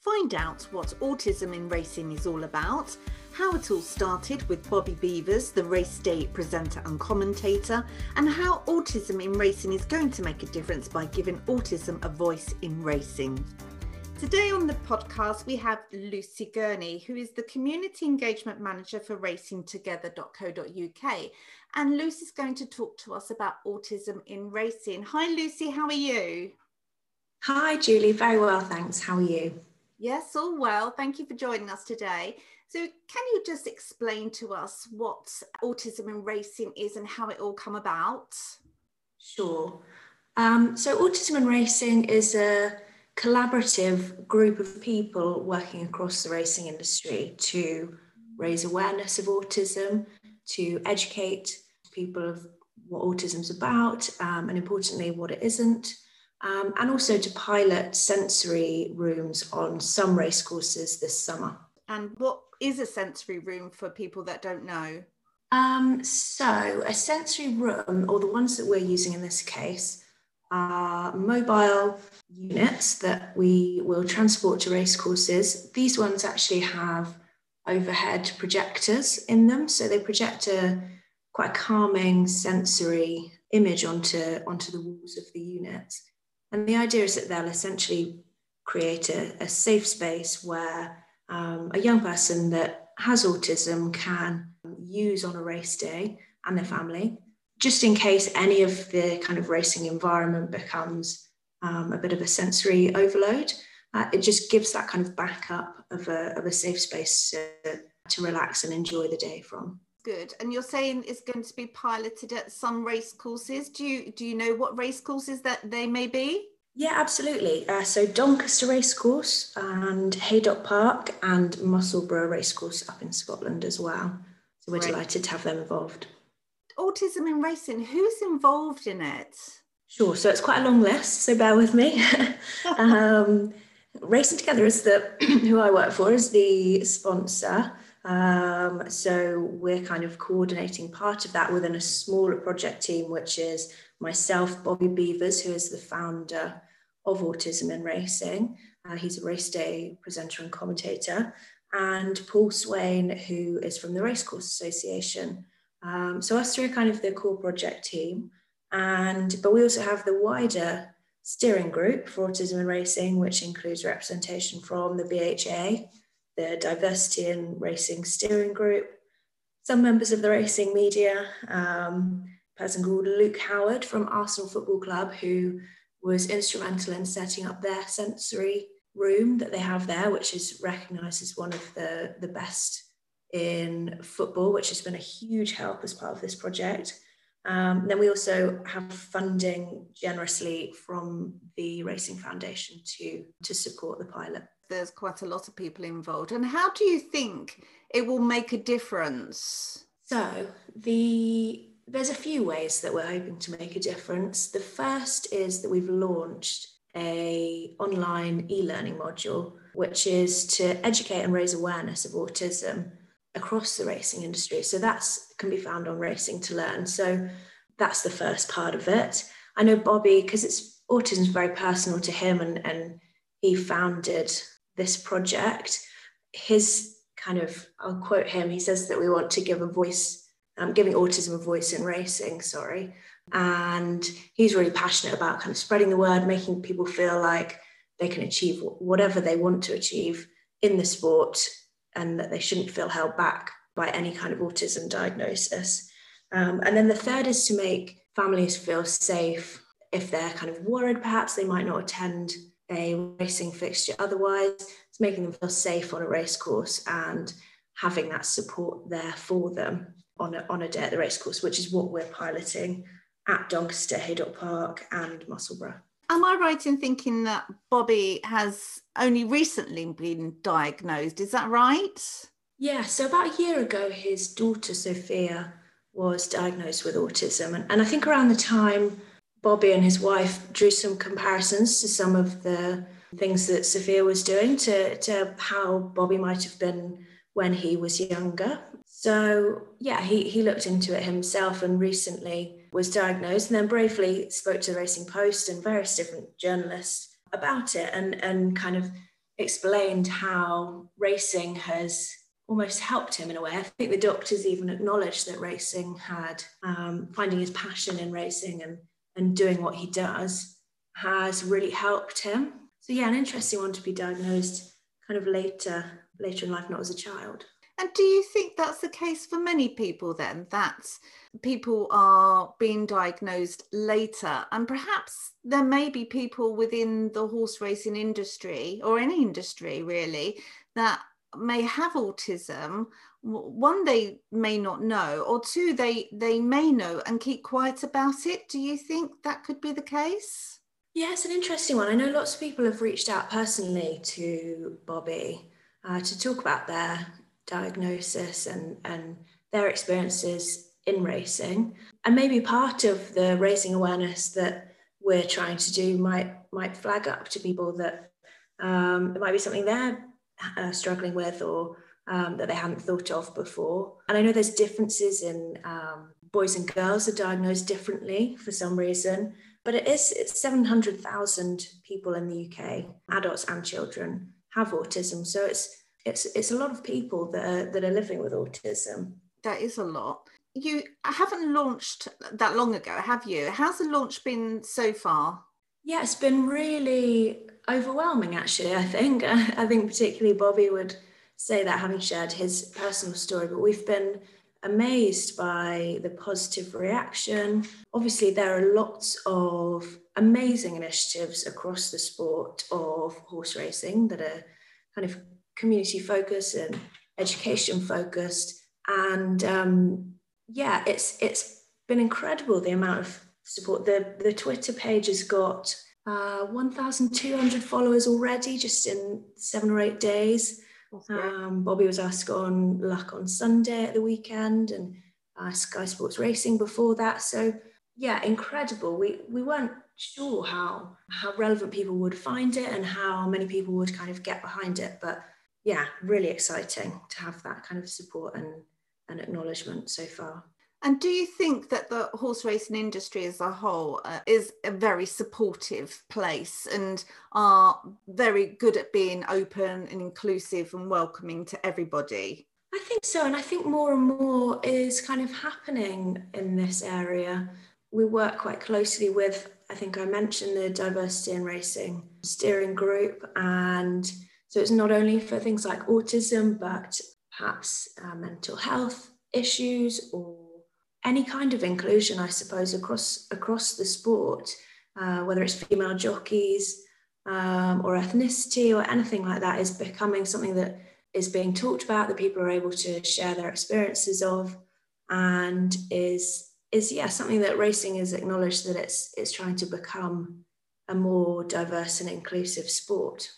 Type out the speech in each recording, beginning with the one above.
Find out what autism in racing is all about, how it all started with Bobby Beevers, the race day presenter and commentator, and how autism in racing is going to make a difference by giving autism a voice in racing. Today on the podcast, we have Lucy Gurney, who is the Community Engagement Manager for racingtogether.co.uk. And Lucy's going to talk to us about autism in racing. Hi, Lucy, how are you? Hi, Julie. Very well, thanks. How are you? Yes, all well. Thank you for joining us today. So, can you just explain to us what autism in racing is and how it all come about? Sure. Um, so, autism in racing is a collaborative group of people working across the racing industry to raise awareness of autism, to educate people of what autism's about, um, and importantly, what it isn't, um, and also to pilot sensory rooms on some racecourses this summer. And what is a sensory room for people that don't know? Um, so, a sensory room, or the ones that we're using in this case, are mobile units that we will transport to racecourses. These ones actually have overhead projectors in them, so they project a quite a calming sensory image onto, onto the walls of the units. And the idea is that they'll essentially create a, a safe space where um, a young person that has autism can use on a race day and their family just in case any of the kind of racing environment becomes um, a bit of a sensory overload, uh, it just gives that kind of backup of a, of a safe space to, to relax and enjoy the day from. Good. And you're saying it's going to be piloted at some race courses. Do you do you know what race courses that they may be? Yeah, absolutely. Uh, so Doncaster Racecourse and Haydock Park and Musselburgh Racecourse up in Scotland as well. So we're delighted to have them involved autism in racing, who's involved in it? Sure, so it's quite a long list, so bear with me. um, Racing Together is the who I work for is the sponsor. Um, so we're kind of coordinating part of that within a smaller project team, which is myself, Bobby Beevers, who is the founder of Autism in Racing. Uh, he's a race day presenter and commentator, and Paul Swain, who is from the Racecourse Association. Um, so us three are kind of the core project team, and but we also have the wider steering group for autism and racing, which includes representation from the BHA, the Diversity in Racing Steering Group, some members of the racing media, um, a person called Luke Howard from Arsenal Football Club, who was instrumental in setting up their sensory room that they have there, which is recognised as one of the, the best in football, which has been a huge help as part of this project. Um, then we also have funding generously from the Racing Foundation to, to support the pilot. There's quite a lot of people involved. And how do you think it will make a difference? So the there's a few ways that we're hoping to make a difference. The first is that we've launched a online e-learning module which is to educate and raise awareness of autism across the racing industry. So that's can be found on Racing to Learn. So that's the first part of it. I know Bobby, because it's autism is very personal to him and, and he founded this project. His kind of, I'll quote him, he says that we want to give a voice, um, giving autism a voice in racing, sorry. And he's really passionate about kind of spreading the word, making people feel like they can achieve whatever they want to achieve in the sport and that they shouldn't feel held back by any kind of autism diagnosis. Um, and then the third is to make families feel safe if they're kind of worried, perhaps they might not attend a racing fixture otherwise. It's making them feel safe on a race course and having that support there for them on a, on a day at the race course, which is what we're piloting at Doncaster, Haydock Park, and Musselburgh. Am I right in thinking that Bobby has only recently been diagnosed? Is that right? Yeah, so about a year ago, his daughter Sophia was diagnosed with autism. And, and I think around the time Bobby and his wife drew some comparisons to some of the things that Sophia was doing to, to how Bobby might have been when he was younger. So, yeah, he, he looked into it himself and recently was diagnosed and then bravely spoke to the Racing Post and various different journalists about it and, and kind of explained how racing has almost helped him in a way. I think the doctors even acknowledged that racing had um, finding his passion in racing and and doing what he does has really helped him. So yeah, an interesting one to be diagnosed kind of later later in life, not as a child. And do you think that's the case for many people then? That people are being diagnosed later, and perhaps there may be people within the horse racing industry or any industry really that may have autism one they may not know or two they they may know and keep quiet about it. Do you think that could be the case? Yeah it's an interesting one. I know lots of people have reached out personally to bobby uh, to talk about their diagnosis and and their experiences in racing. And maybe part of the raising awareness that we're trying to do might might flag up to people that um, it might be something they're uh, struggling with or um, that they hadn't thought of before. And I know there's differences in um, boys and girls are diagnosed differently for some reason, but it is it's 700,000 people in the UK, adults and children, have autism. So it's it's it's a lot of people that are, that are living with autism. That is a lot. You haven't launched that long ago, have you? How's the launch been so far? Yeah, it's been really overwhelming, actually. I think. I think particularly Bobby would say that having shared his personal story, but we've been amazed by the positive reaction. Obviously, there are lots of amazing initiatives across the sport of horse racing that are kind of community focused and education focused. And um, yeah, it's it's been incredible the amount of support. The the Twitter page has got uh, 1,200 followers already just in seven or eight days. Um, Bobby was asked on luck on Sunday at the weekend and uh, Sky Sports Racing before that. So yeah, incredible. We we weren't sure how how relevant people would find it and how many people would kind of get behind it, but yeah, really exciting to have that kind of support and, and acknowledgement so far. And do you think that the horse racing industry as a whole uh, is a very supportive place and are very good at being open and inclusive and welcoming to everybody? I think so. And I think more and more is kind of happening in this area. We work quite closely with, I think I mentioned the Diversity in Racing steering group. And so it's not only for things like autism, but perhaps uh, mental health issues or any kind of inclusion, I suppose, across across the sport, uh, whether it's female jockeys um, or ethnicity or anything like that, is becoming something that is being talked about that people are able to share their experiences of, and is is yeah something that racing is acknowledged that it's it's trying to become a more diverse and inclusive sport.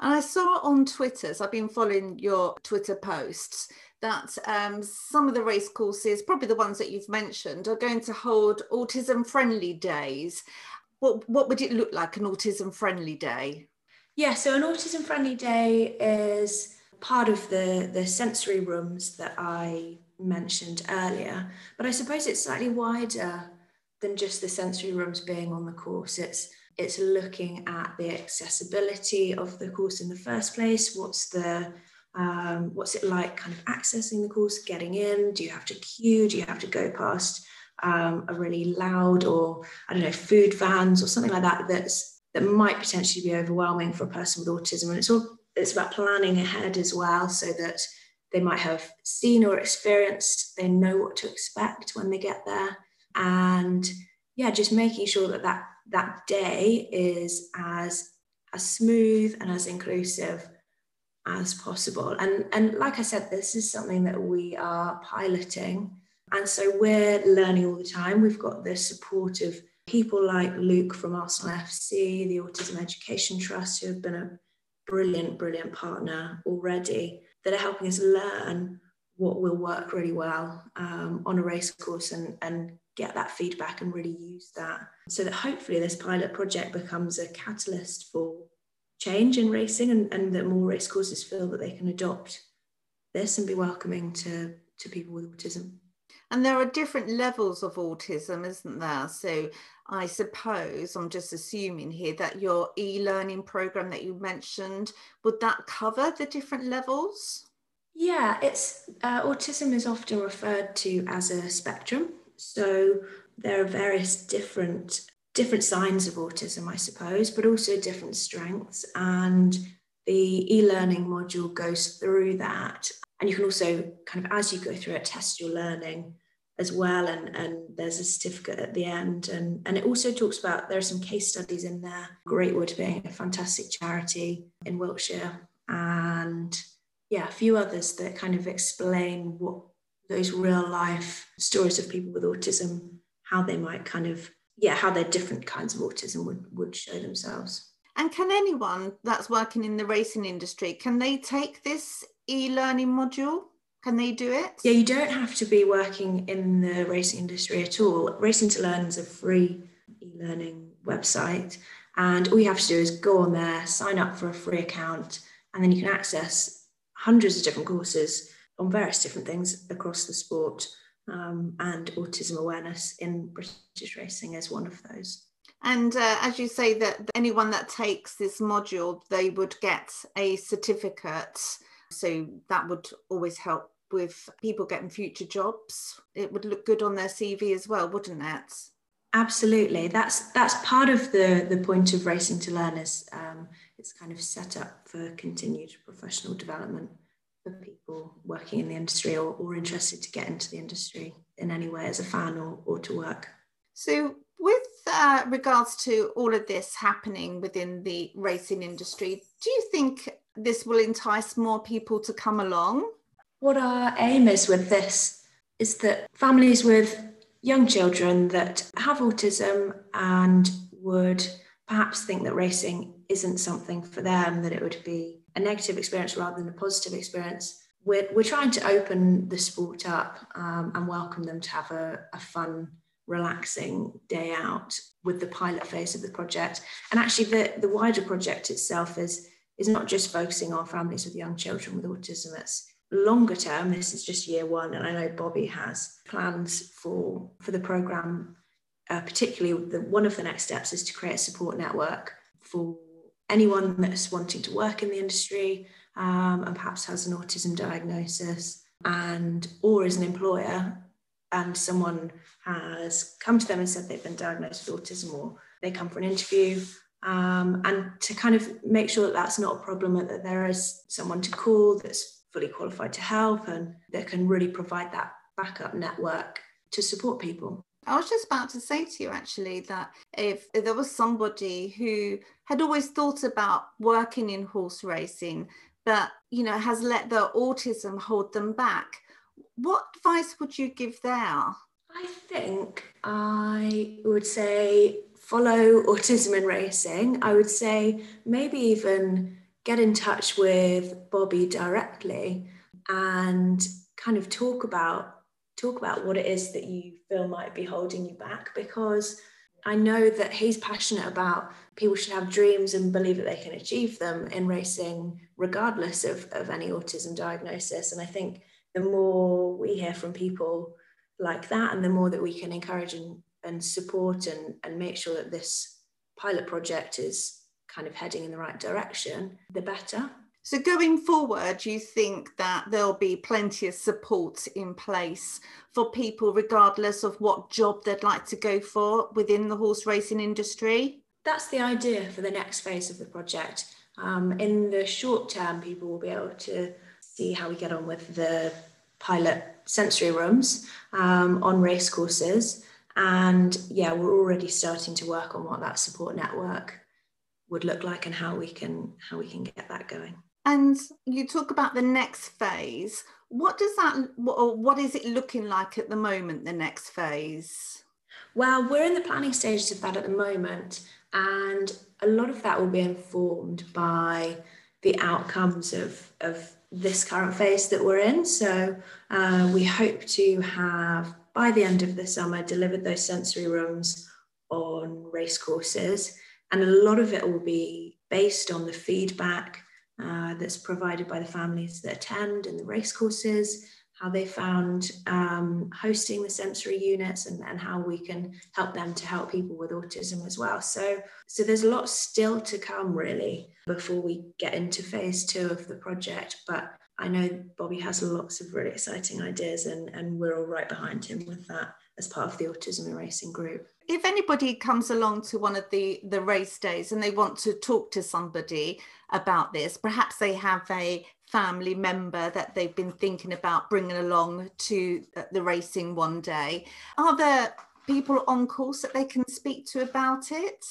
And I saw on Twitter, so I've been following your Twitter posts, that um, some of the race courses, probably the ones that you've mentioned, are going to hold autism friendly days. What, what would it look like, an autism friendly day? Yeah, so an autism friendly day is part of the, the sensory rooms that I mentioned earlier, but I suppose it's slightly wider than just the sensory rooms being on the course. It's it's looking at the accessibility of the course in the first place. What's the um, what's it like kind of accessing the course, getting in? Do you have to queue? Do you have to go past um, a really loud or, I don't know, food vans or something like that that's, that might potentially be overwhelming for a person with autism? And it's all, it's about planning ahead as well so that they might have seen or experienced, they know what to expect when they get there. And yeah, just making sure that that, that day is as, as smooth and as inclusive as possible. And, and like I said, this is something that we are piloting. And so we're learning all the time. We've got the support of people like Luke from Arsenal FC, the Autism Education Trust, who have been a brilliant, brilliant partner already that are helping us learn what will work really well um, on a race course and, and get that feedback and really use that so that hopefully this pilot project becomes a catalyst for change in racing and, and that more racecourses feel that they can adopt this and be welcoming to, to people with autism. And there are different levels of autism, isn't there? So I suppose I'm just assuming here that your e-learning program that you mentioned would that cover the different levels? Yeah, it's uh, autism is often referred to as a spectrum. So there are various different different signs of autism, I suppose, but also different strengths. And the e-learning module goes through that. And you can also kind of, as you go through it, test your learning as well. And, and there's a certificate at the end. And, and it also talks about, there are some case studies in there. Greatwood being a fantastic charity in Wiltshire. And yeah, a few others that kind of explain what those real life stories of people with autism, how they might kind of, yeah, how their different kinds of autism would, would show themselves. And can anyone that's working in the racing industry, can they take this e-learning module? Can they do it? Yeah, you don't have to be working in the racing industry at all. Racing to Learn is a free e-learning website. And all you have to do is go on there, sign up for a free account, and then you can access hundreds of different courses on various different things across the sport. Um, and autism awareness in British racing is one of those. And uh, as you say, that anyone that takes this module, they would get a certificate. So that would always help with people getting future jobs. It would look good on their CV as well, wouldn't it? Absolutely. That's that's part of the the point of racing to learn is um, it's kind of set up for continued professional development for people working in the industry or, or interested to get into the industry in any way as a fan or, or to work. So, with uh, regards to all of this happening within the racing industry, do you think this will entice more people to come along? What our aim is with this is that families with young children that have autism and would perhaps think that racing isn't something for them, that it would be a negative experience rather than a positive experience. We're, we're trying to open the sport up um, and welcome them to have a, a fun, relaxing day out with the pilot phase of the project. And actually, the, the wider project itself is, is not just focusing on families with young children with autism, it's longer term. This is just year one, and I know Bobby has plans for, for the programme. Uh, particularly, the, one of the next steps is to create a support network for anyone that's wanting to work in the industry um, and perhaps has an autism diagnosis and or is an employer and someone has come to them and said they've been diagnosed with autism or they come for an interview um, and to kind of make sure that that's not a problem that there is someone to call that's fully qualified to help and that can really provide that backup network to support people I was just about to say to you actually that if, if, there was somebody who had always thought about working in horse racing, but you know has let their autism hold them back, what advice would you give there? I think I would say follow autism in racing. I would say maybe even get in touch with Bobby directly and kind of talk about talk about what it is that you feel might be holding you back because I know that he's passionate about people should have dreams and believe that they can achieve them in racing, regardless of, of any autism diagnosis. And I think the more we hear from people like that, and the more that we can encourage and, and support and, and make sure that this pilot project is kind of heading in the right direction, the better. So, going forward, you think that there'll be plenty of support in place for people, regardless of what job they'd like to go for within the horse racing industry? That's the idea for the next phase of the project. Um, in the short term, people will be able to see how we get on with the pilot sensory rooms um, on race courses. And yeah, we're already starting to work on what that support network would look like and how we can how we can get that going. And you talk about the next phase. What does that, or what is it looking like at the moment, the next phase? Well, we're in the planning stages of that at the moment. And a lot of that will be informed by the outcomes of, of this current phase that we're in. So uh, we hope to have, by the end of the summer, delivered those sensory rooms on race courses. And a lot of it will be based on the feedback uh, that's provided by the families that attend and the race courses, how they found um, hosting the sensory units and, and how we can help them to help people with autism as well. So, so there's a lot still to come really before we get into phase two of the project. But I know Bobby has lots of really exciting ideas and, and we're all right behind him with that as part of the Autism in Racing group. If anybody comes along to one of the, the race days and they want to talk to somebody about this, perhaps they have a family member that they've been thinking about bringing along to uh, the racing one day. Are there people on course that they can speak to about it?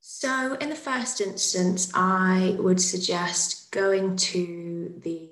So, in the first instance, I would suggest going to the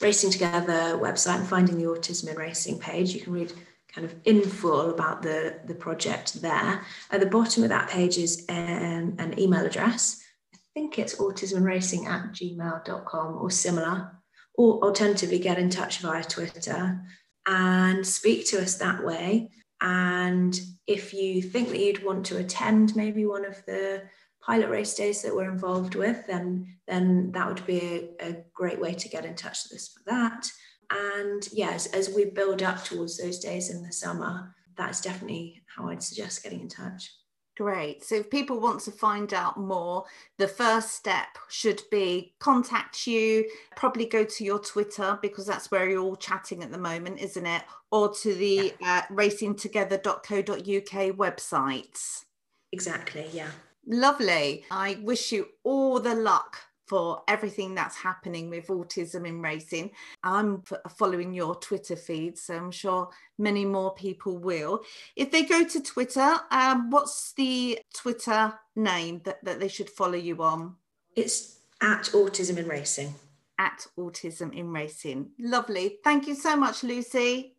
Racing Together website and finding the Autism in Racing page. You can read kind of in full about the, the project there. At the bottom of that page is an, an email address. I think it's autismandracing at gmail.com or similar, or alternatively get in touch via Twitter and speak to us that way. And if you think that you'd want to attend maybe one of the pilot race days that we're involved with, then, then that would be a, a great way to get in touch with us for that and yes, as we build up towards those days in the summer, that's definitely how I'd suggest getting in touch. Great. So if people want to find out more, the first step should be contact you, probably go to your Twitter because that's where you're all chatting at the moment, isn't it? Or to the yeah. uh, racingtogether.co.uk websites. Exactly, yeah. Lovely. I wish you all the luck for everything that's happening with autism in racing. I'm following your Twitter feed, so I'm sure many more people will. If they go to Twitter, um, what's the Twitter name that, that they should follow you on? It's at Autism in Racing. At Autism in Racing. Lovely. Thank you so much, Lucy.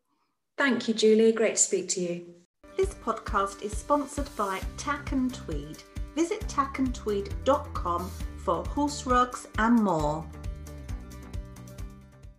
Thank you, Julie. Great to speak to you. This podcast is sponsored by Tack and Tweed. Visit tackandtweed.com for horse rugs and more.